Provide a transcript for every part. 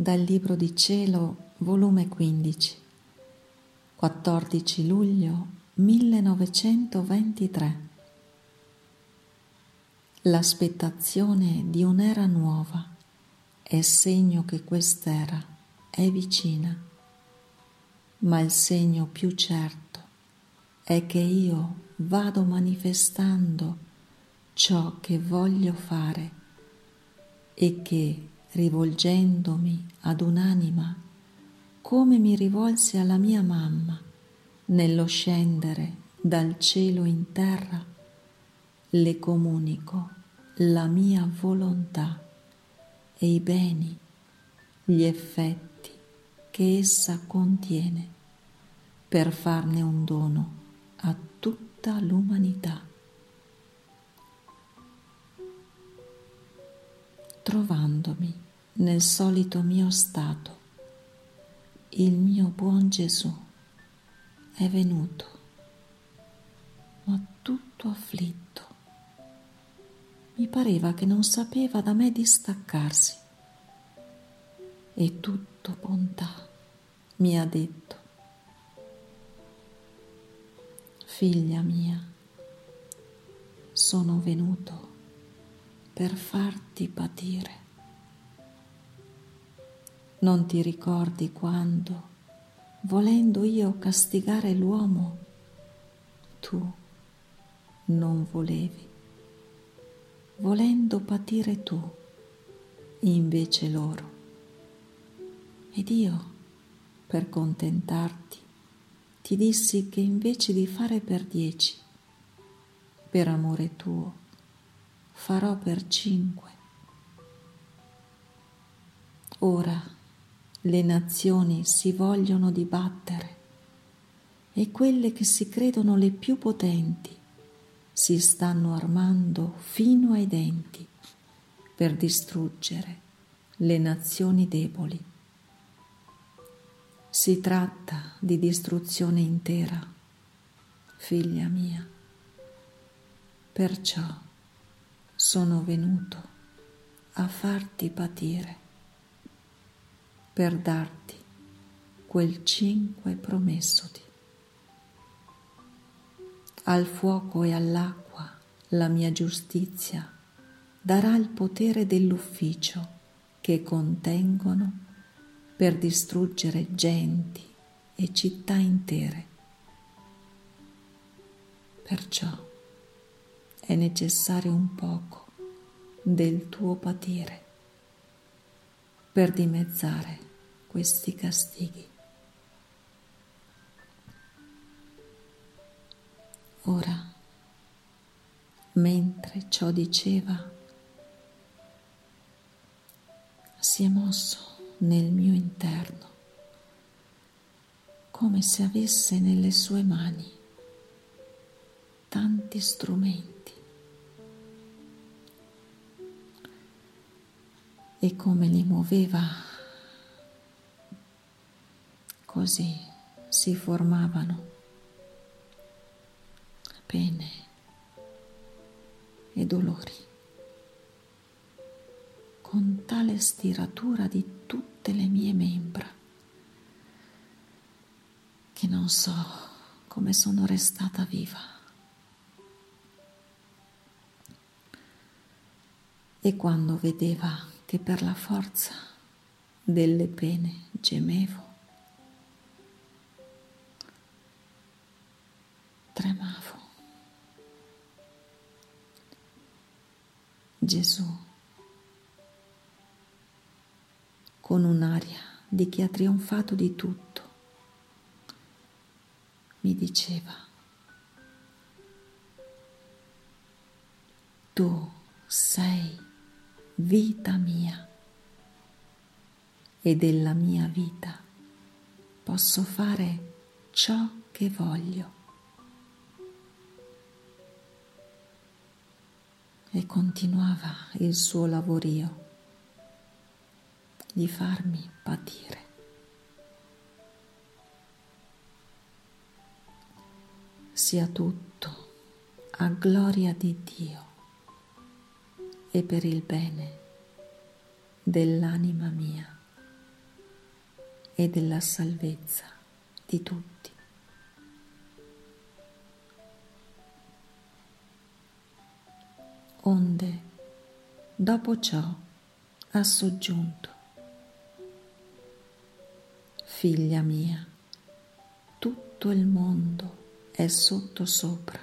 Dal Libro di Cielo, volume 15, 14 luglio 1923. L'aspettazione di un'era nuova è segno che quest'era è vicina, ma il segno più certo è che io vado manifestando ciò che voglio fare e che rivolgendomi ad un'anima come mi rivolsi alla mia mamma nello scendere dal cielo in terra, le comunico la mia volontà e i beni, gli effetti che essa contiene per farne un dono a tutta l'umanità. Trovandomi nel solito mio stato. Il mio buon Gesù è venuto, ma tutto afflitto. Mi pareva che non sapeva da me distaccarsi. E tutto bontà mi ha detto, figlia mia, sono venuto per farti patire. Non ti ricordi quando, volendo io castigare l'uomo, tu non volevi, volendo patire tu, invece loro. Ed io, per contentarti, ti dissi che invece di fare per dieci, per amore tuo, farò per cinque. Ora le nazioni si vogliono dibattere e quelle che si credono le più potenti si stanno armando fino ai denti per distruggere le nazioni deboli. Si tratta di distruzione intera, figlia mia. Perciò sono venuto a farti patire per darti quel cinque promessoti. Al fuoco e all'acqua la mia giustizia darà il potere dell'ufficio che contengono per distruggere genti e città intere. Perciò è necessario un poco del tuo patire per dimezzare questi castighi. Ora, mentre ciò diceva, si è mosso nel mio interno, come se avesse nelle sue mani tanti strumenti e come li muoveva, così si formavano. Pene e dolori, con tale stiratura di tutte le mie membra che non so come sono restata viva. E quando vedeva che per la forza delle pene gemevo. Tremavo. Gesù, con un'aria di chi ha trionfato di tutto, mi diceva, tu sei vita mia e della mia vita posso fare ciò che voglio. E continuava il suo lavorio di farmi patire. Sia tutto a gloria di Dio e per il bene dell'anima mia. e della salvezza di tutti. Onde, dopo ciò, ha soggiunto, Figlia mia, tutto il mondo è sotto sopra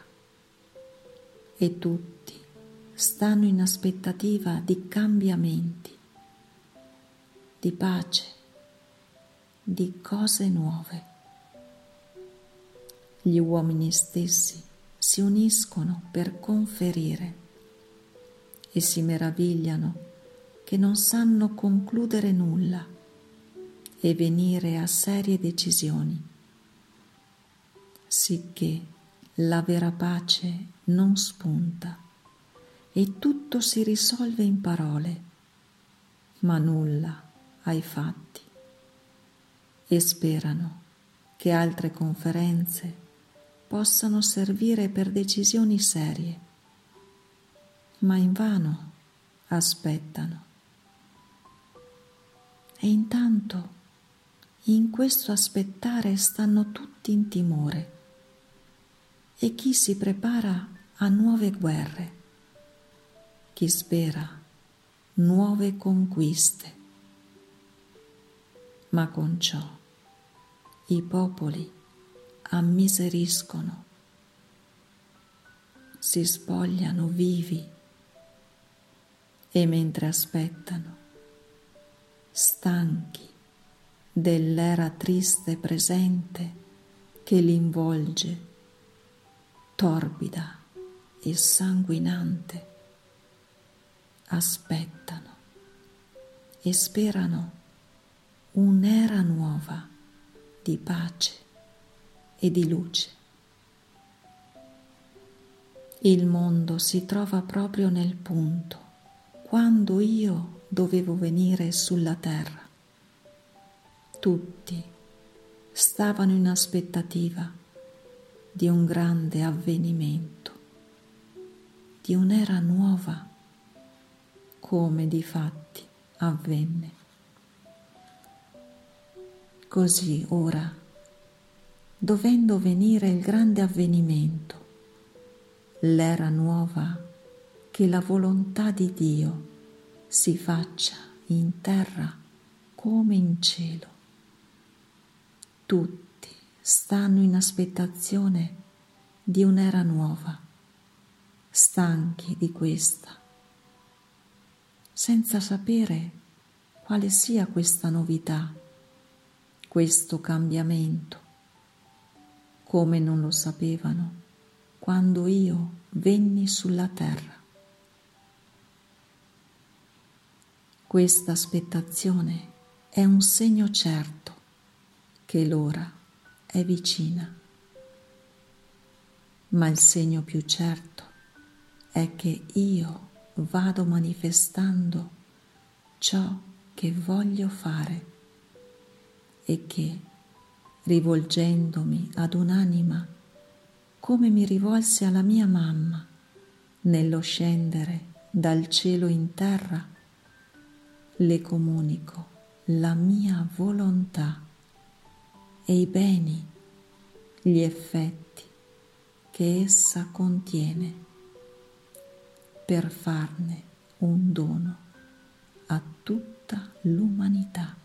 e tutti stanno in aspettativa di cambiamenti, di pace, di cose nuove. Gli uomini stessi si uniscono per conferire e si meravigliano che non sanno concludere nulla e venire a serie decisioni, sicché la vera pace non spunta e tutto si risolve in parole, ma nulla ai fatti. E sperano che altre conferenze possano servire per decisioni serie, ma invano aspettano. E intanto in questo aspettare stanno tutti in timore e chi si prepara a nuove guerre chi spera nuove conquiste. Ma con ciò i popoli ammiseriscono, si spogliano vivi e mentre aspettano, stanchi dell'era triste presente che li involge, torbida e sanguinante, aspettano e sperano un'era nuova di pace e di luce. Il mondo si trova proprio nel punto quando io dovevo venire sulla terra. Tutti stavano in aspettativa di un grande avvenimento, di un'era nuova come di fatti avvenne. Così ora, dovendo venire il grande avvenimento, l'era nuova, che la volontà di Dio si faccia in terra come in cielo. Tutti stanno in aspettazione di un'era nuova, stanchi di questa senza sapere quale sia questa novità, questo cambiamento, come non lo sapevano quando io venni sulla terra. Questa aspettazione è un segno certo che l'ora è vicina, ma il segno più certo è che io vado manifestando ciò che voglio fare e che, rivolgendomi ad un'anima come mi rivolse alla mia mamma nello scendere dal cielo in terra, le comunico la mia volontà e i beni, gli effetti che essa contiene per farne un dono a tutta l'umanità.